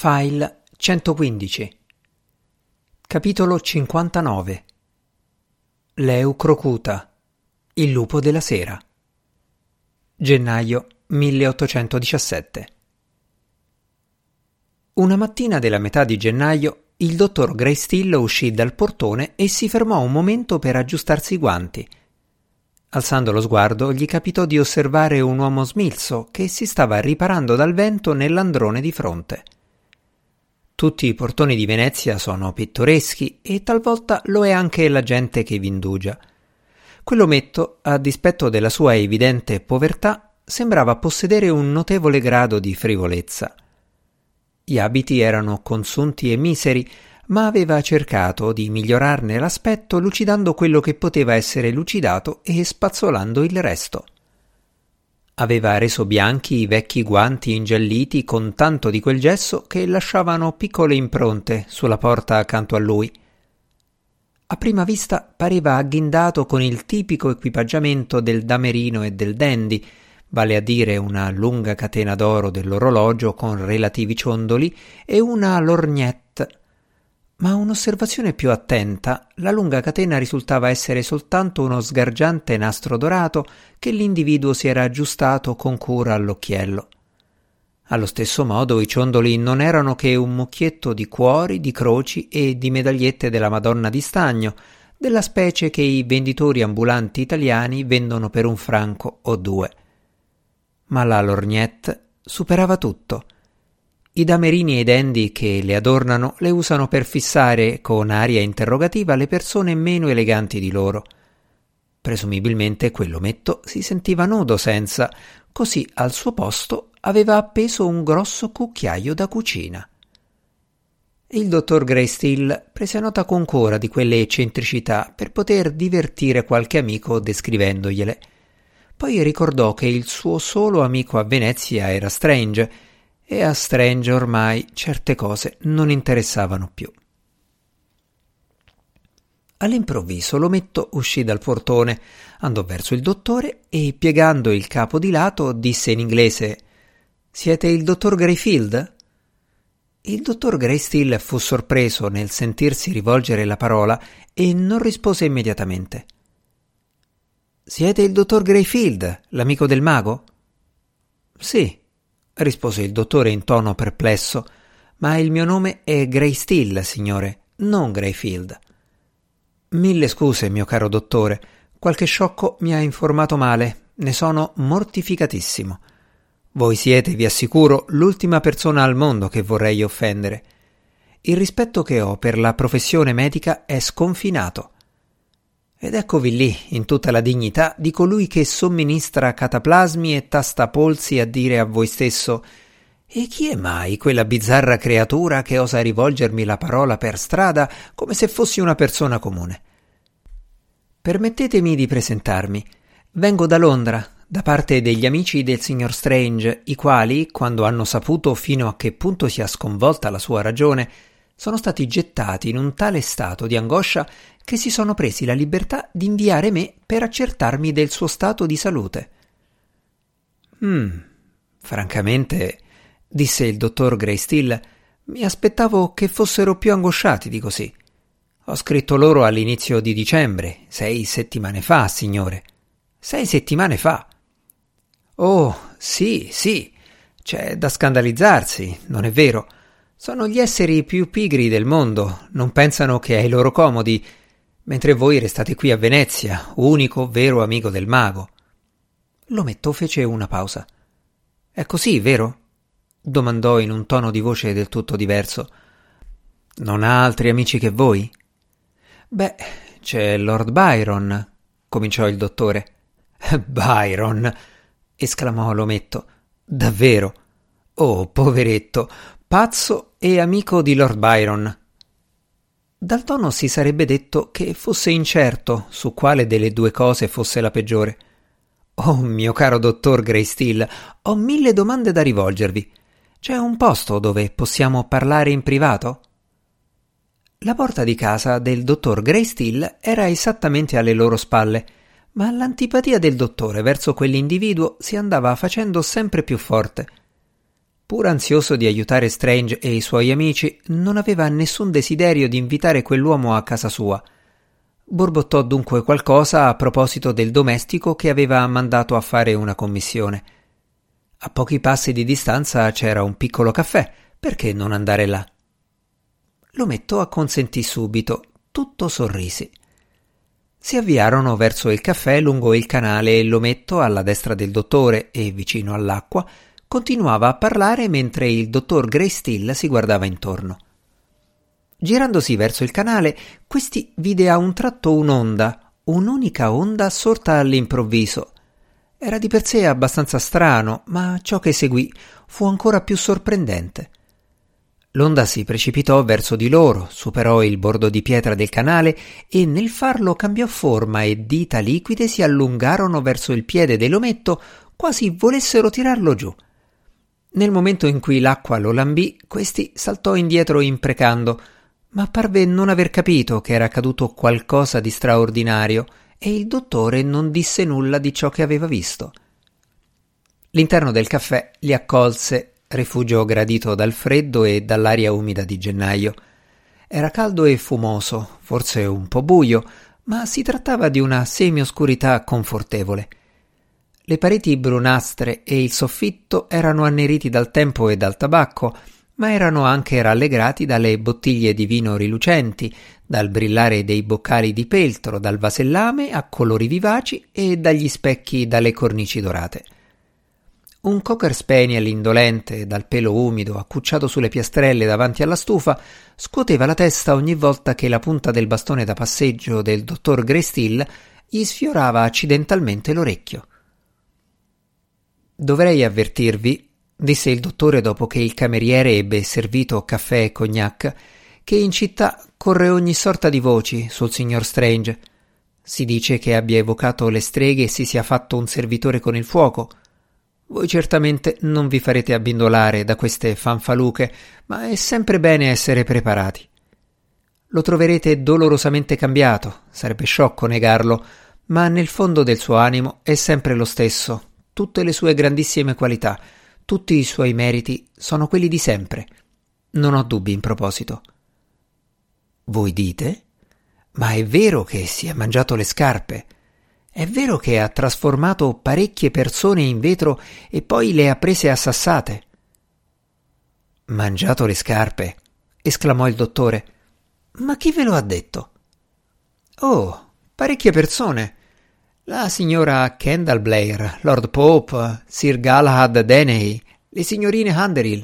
File 115 Capitolo 59 Leucrocuta Il lupo della sera Gennaio 1817 Una mattina della metà di gennaio il dottor Greystill uscì dal portone e si fermò un momento per aggiustarsi i guanti. Alzando lo sguardo, gli capitò di osservare un uomo smilzo che si stava riparando dal vento nell'androne di fronte. Tutti i portoni di Venezia sono pittoreschi e talvolta lo è anche la gente che vi indugia. Quell'ometto, a dispetto della sua evidente povertà, sembrava possedere un notevole grado di frivolezza. Gli abiti erano consunti e miseri, ma aveva cercato di migliorarne l'aspetto lucidando quello che poteva essere lucidato e spazzolando il resto. Aveva reso bianchi i vecchi guanti ingialliti con tanto di quel gesso che lasciavano piccole impronte sulla porta accanto a lui. A prima vista pareva agghindato con il tipico equipaggiamento del damerino e del dandy, vale a dire una lunga catena d'oro dell'orologio con relativi ciondoli e una lorgnette ma un'osservazione più attenta, la lunga catena risultava essere soltanto uno sgargiante nastro dorato che l'individuo si era aggiustato con cura all'occhiello. Allo stesso modo i ciondoli non erano che un mucchietto di cuori, di croci e di medagliette della Madonna di Stagno, della specie che i venditori ambulanti italiani vendono per un franco o due. Ma la lorgnette superava tutto – i damerini e i dendi che le adornano le usano per fissare con aria interrogativa le persone meno eleganti di loro. Presumibilmente quell'ometto si sentiva nudo senza, così al suo posto aveva appeso un grosso cucchiaio da cucina. Il dottor Greystill prese nota con cura di quelle eccentricità per poter divertire qualche amico descrivendogliele. Poi ricordò che il suo solo amico a Venezia era Strange e a Strange ormai certe cose non interessavano più. All'improvviso l'ometto uscì dal portone, andò verso il dottore e, piegando il capo di lato, disse in inglese Siete il dottor Greyfield? Il dottor Greystill fu sorpreso nel sentirsi rivolgere la parola e non rispose immediatamente. Siete il dottor Greyfield, l'amico del mago? Sì, rispose il dottore in tono perplesso, ma il mio nome è Grey Still, signore, non Greyfield. Mille scuse, mio caro dottore, qualche sciocco mi ha informato male, ne sono mortificatissimo. Voi siete, vi assicuro, l'ultima persona al mondo che vorrei offendere. Il rispetto che ho per la professione medica è sconfinato. Ed eccovi lì, in tutta la dignità di colui che somministra cataplasmi e tastapolsi a dire a voi stesso E chi è mai quella bizzarra creatura che osa rivolgermi la parola per strada come se fossi una persona comune? Permettetemi di presentarmi. Vengo da Londra, da parte degli amici del signor Strange, i quali, quando hanno saputo fino a che punto sia sconvolta la sua ragione, sono stati gettati in un tale stato di angoscia che si sono presi la libertà di inviare me per accertarmi del suo stato di salute. Hmm, francamente, disse il dottor Greystill, mi aspettavo che fossero più angosciati di così. Ho scritto loro all'inizio di dicembre, sei settimane fa, signore. Sei settimane fa. Oh, sì, sì, c'è da scandalizzarsi, non è vero? Sono gli esseri più pigri del mondo, non pensano che ai loro comodi, mentre voi restate qui a Venezia, unico vero amico del mago. L'ometto fece una pausa. È così, vero? domandò in un tono di voce del tutto diverso. Non ha altri amici che voi? Beh, c'è Lord Byron, cominciò il dottore. Byron, esclamò l'ometto. Davvero? Oh, poveretto, pazzo e amico di Lord Byron. Dal tono si sarebbe detto che fosse incerto su quale delle due cose fosse la peggiore. Oh, mio caro dottor Greystill, ho mille domande da rivolgervi. C'è un posto dove possiamo parlare in privato? La porta di casa del dottor Greystill era esattamente alle loro spalle, ma l'antipatia del dottore verso quell'individuo si andava facendo sempre più forte. Pur ansioso di aiutare Strange e i suoi amici, non aveva nessun desiderio di invitare quell'uomo a casa sua. Borbottò dunque qualcosa a proposito del domestico che aveva mandato a fare una commissione. A pochi passi di distanza c'era un piccolo caffè, perché non andare là? L'ometto acconsentì subito, tutto sorrisi. Si avviarono verso il caffè lungo il canale e l'ometto alla destra del dottore e vicino all'acqua continuava a parlare mentre il dottor Greystill si guardava intorno. Girandosi verso il canale, questi vide a un tratto un'onda, un'unica onda sorta all'improvviso. Era di per sé abbastanza strano, ma ciò che seguì fu ancora più sorprendente. L'onda si precipitò verso di loro, superò il bordo di pietra del canale e nel farlo cambiò forma e dita liquide si allungarono verso il piede dell'ometto quasi volessero tirarlo giù. Nel momento in cui l'acqua lo lambì, questi saltò indietro imprecando, ma parve non aver capito che era accaduto qualcosa di straordinario e il dottore non disse nulla di ciò che aveva visto. L'interno del caffè li accolse rifugio gradito dal freddo e dall'aria umida di gennaio. Era caldo e fumoso, forse un po' buio, ma si trattava di una semioscurità confortevole. Le pareti brunastre e il soffitto erano anneriti dal tempo e dal tabacco, ma erano anche rallegrati dalle bottiglie di vino rilucenti, dal brillare dei boccali di peltro, dal vasellame a colori vivaci e dagli specchi dalle cornici dorate. Un cocker spaniel indolente, dal pelo umido, accucciato sulle piastrelle davanti alla stufa, scuoteva la testa ogni volta che la punta del bastone da passeggio del dottor Greystill gli sfiorava accidentalmente l'orecchio. Dovrei avvertirvi, disse il dottore dopo che il cameriere ebbe servito caffè e cognac, che in città corre ogni sorta di voci sul signor Strange. Si dice che abbia evocato le streghe e si sia fatto un servitore con il fuoco. Voi certamente non vi farete abbindolare da queste fanfaluche, ma è sempre bene essere preparati. Lo troverete dolorosamente cambiato, sarebbe sciocco negarlo, ma nel fondo del suo animo è sempre lo stesso, tutte le sue grandissime qualità, tutti i suoi meriti sono quelli di sempre. Non ho dubbi in proposito. Voi dite? Ma è vero che si è mangiato le scarpe? È vero che ha trasformato parecchie persone in vetro e poi le ha prese a sassate? Mangiato le scarpe, esclamò il dottore. Ma chi ve lo ha detto? Oh, parecchie persone. La signora Kendall Blair, Lord Pope, Sir Galahad Deney, le signorine Underhill.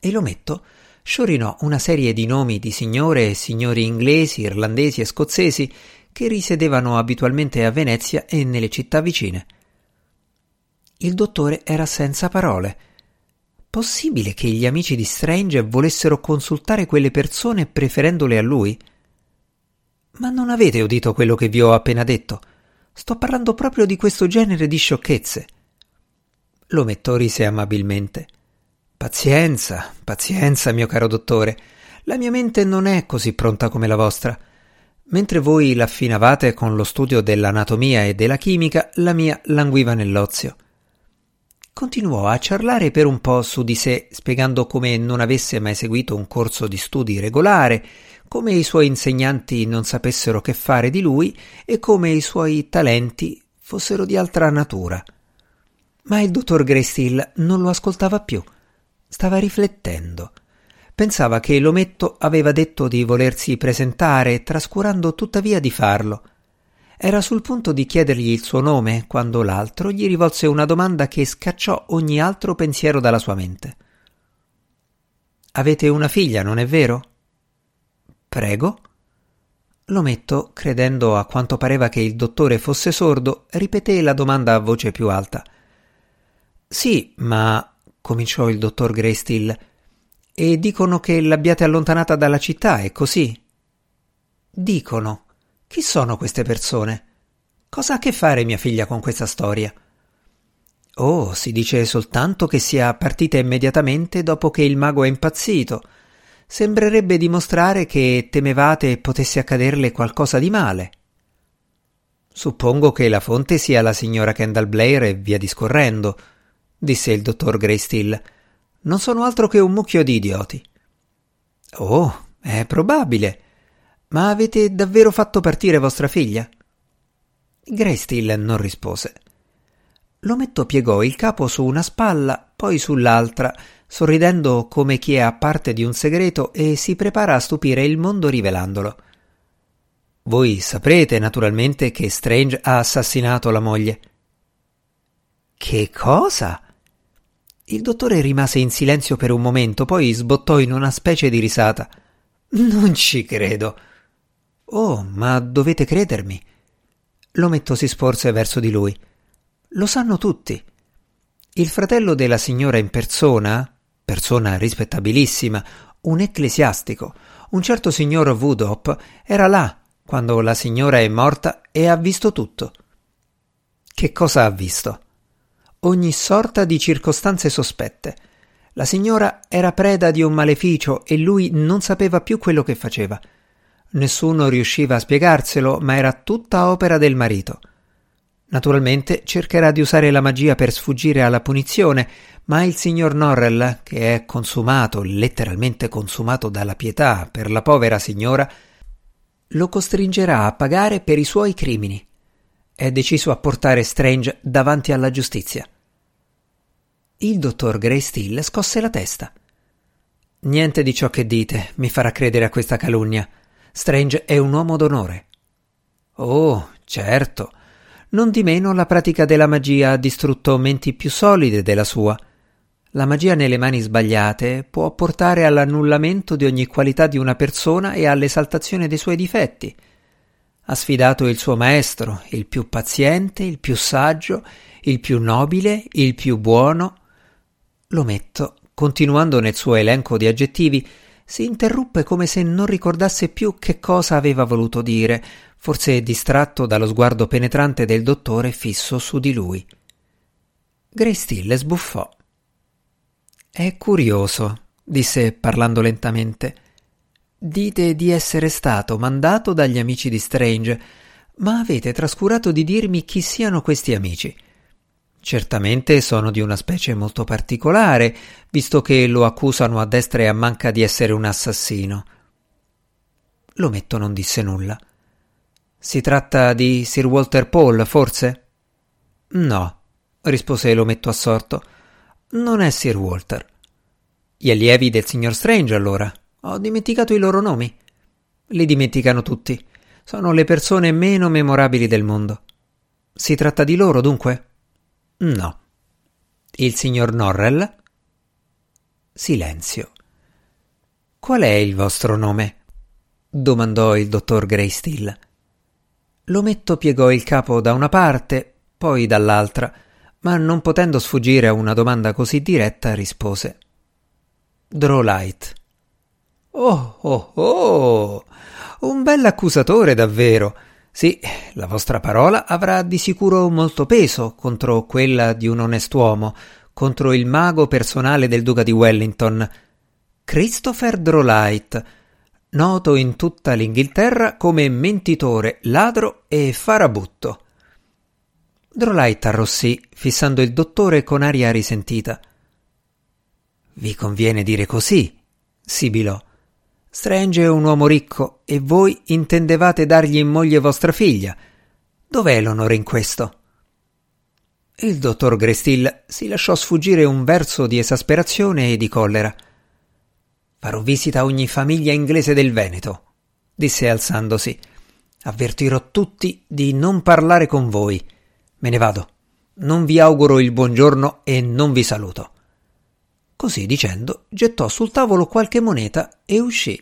E l'ometto sciorinò una serie di nomi di signore e signori inglesi, irlandesi e scozzesi che risiedevano abitualmente a Venezia e nelle città vicine. Il dottore era senza parole. Possibile che gli amici di Strange volessero consultare quelle persone preferendole a lui? Ma non avete udito quello che vi ho appena detto? Sto parlando proprio di questo genere di sciocchezze. L'ometto rise amabilmente. Pazienza, pazienza, mio caro dottore. La mia mente non è così pronta come la vostra. Mentre voi l'affinavate con lo studio dell'anatomia e della chimica, la mia languiva nell'ozio. Continuò a ciarlare per un po' su di sé, spiegando come non avesse mai seguito un corso di studi regolare, come i suoi insegnanti non sapessero che fare di lui e come i suoi talenti fossero di altra natura. Ma il dottor Greystill non lo ascoltava più. Stava riflettendo. Pensava che l'ometto aveva detto di volersi presentare, trascurando tuttavia di farlo. Era sul punto di chiedergli il suo nome quando l'altro gli rivolse una domanda che scacciò ogni altro pensiero dalla sua mente. Avete una figlia, non è vero? Prego. L'ometto, credendo a quanto pareva che il dottore fosse sordo, ripeté la domanda a voce più alta. Sì, ma cominciò il dottor Greystill e dicono che l'abbiate allontanata dalla città, è così? Dicono. Chi sono queste persone? Cosa ha a che fare mia figlia con questa storia? Oh, si dice soltanto che sia partita immediatamente dopo che il mago è impazzito. Sembrerebbe dimostrare che temevate potesse accaderle qualcosa di male. Suppongo che la fonte sia la signora Kendall Blair e via discorrendo, disse il dottor Greystill. Non sono altro che un mucchio di idioti. Oh, è probabile. Ma avete davvero fatto partire vostra figlia? Greystill non rispose. L'ometto piegò il capo su una spalla, poi sull'altra, sorridendo come chi è a parte di un segreto e si prepara a stupire il mondo rivelandolo. Voi saprete naturalmente che Strange ha assassinato la moglie. Che cosa? Il dottore rimase in silenzio per un momento, poi sbottò in una specie di risata. Non ci credo. Oh, ma dovete credermi. L'ometto si sporse verso di lui. Lo sanno tutti. Il fratello della signora in persona, persona rispettabilissima, un ecclesiastico, un certo signor Woodop, era là quando la signora è morta e ha visto tutto. Che cosa ha visto? Ogni sorta di circostanze sospette. La signora era preda di un maleficio e lui non sapeva più quello che faceva. Nessuno riusciva a spiegarselo, ma era tutta opera del marito. Naturalmente cercherà di usare la magia per sfuggire alla punizione, ma il signor Norrell, che è consumato, letteralmente consumato dalla pietà per la povera signora, lo costringerà a pagare per i suoi crimini. È deciso a portare Strange davanti alla giustizia. Il dottor Greystill scosse la testa. Niente di ciò che dite mi farà credere a questa calunnia. Strange è un uomo d'onore. Oh, certo. Non di meno la pratica della magia ha distrutto menti più solide della sua. La magia nelle mani sbagliate può portare all'annullamento di ogni qualità di una persona e all'esaltazione dei suoi difetti. Ha sfidato il suo maestro, il più paziente, il più saggio, il più nobile, il più buono. L'ometto, continuando nel suo elenco di aggettivi, si interruppe come se non ricordasse più che cosa aveva voluto dire, forse distratto dallo sguardo penetrante del dottore fisso su di lui. Grace sbuffò. È curioso, disse parlando lentamente. Dite di essere stato mandato dagli amici di Strange, ma avete trascurato di dirmi chi siano questi amici. Certamente sono di una specie molto particolare, visto che lo accusano a destra e a manca di essere un assassino. L'ometto non disse nulla. Si tratta di Sir Walter Paul, forse? No, rispose l'ometto assorto. Non è Sir Walter. Gli allievi del signor Strange, allora. Ho dimenticato i loro nomi. Li dimenticano tutti. Sono le persone meno memorabili del mondo. Si tratta di loro, dunque? No. Il signor Norrell? Silenzio. Qual è il vostro nome? domandò il dottor Greystill. L'ometto piegò il capo da una parte, poi dall'altra ma non potendo sfuggire a una domanda così diretta rispose Drolight. Oh, oh, oh! Un bell'accusatore davvero. Sì, la vostra parola avrà di sicuro molto peso contro quella di un onest'uomo, contro il mago personale del duca di Wellington, Christopher Drolight, noto in tutta l'Inghilterra come mentitore, ladro e farabutto. Drolight arrossì, fissando il dottore con aria risentita. Vi conviene dire così, sibilò. Strange è un uomo ricco e voi intendevate dargli in moglie vostra figlia. Dov'è l'onore in questo? Il dottor Grestill si lasciò sfuggire un verso di esasperazione e di collera. Farò visita a ogni famiglia inglese del Veneto, disse alzandosi. Avvertirò tutti di non parlare con voi. Me ne vado. Non vi auguro il buongiorno e non vi saluto. Così dicendo, gettò sul tavolo qualche moneta e uscì.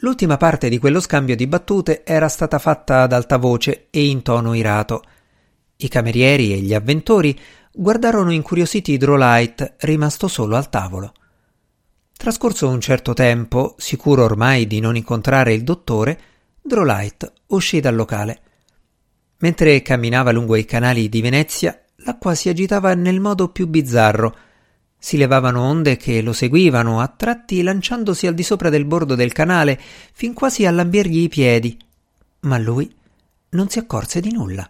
L'ultima parte di quello scambio di battute era stata fatta ad alta voce e in tono irato. I camerieri e gli avventori guardarono incuriositi Drolight, rimasto solo al tavolo. Trascorso un certo tempo, sicuro ormai di non incontrare il dottore, Drolight uscì dal locale. Mentre camminava lungo i canali di Venezia, l'acqua si agitava nel modo più bizzarro. Si levavano onde che lo seguivano, a tratti lanciandosi al di sopra del bordo del canale, fin quasi a lambirgli i piedi. Ma lui non si accorse di nulla.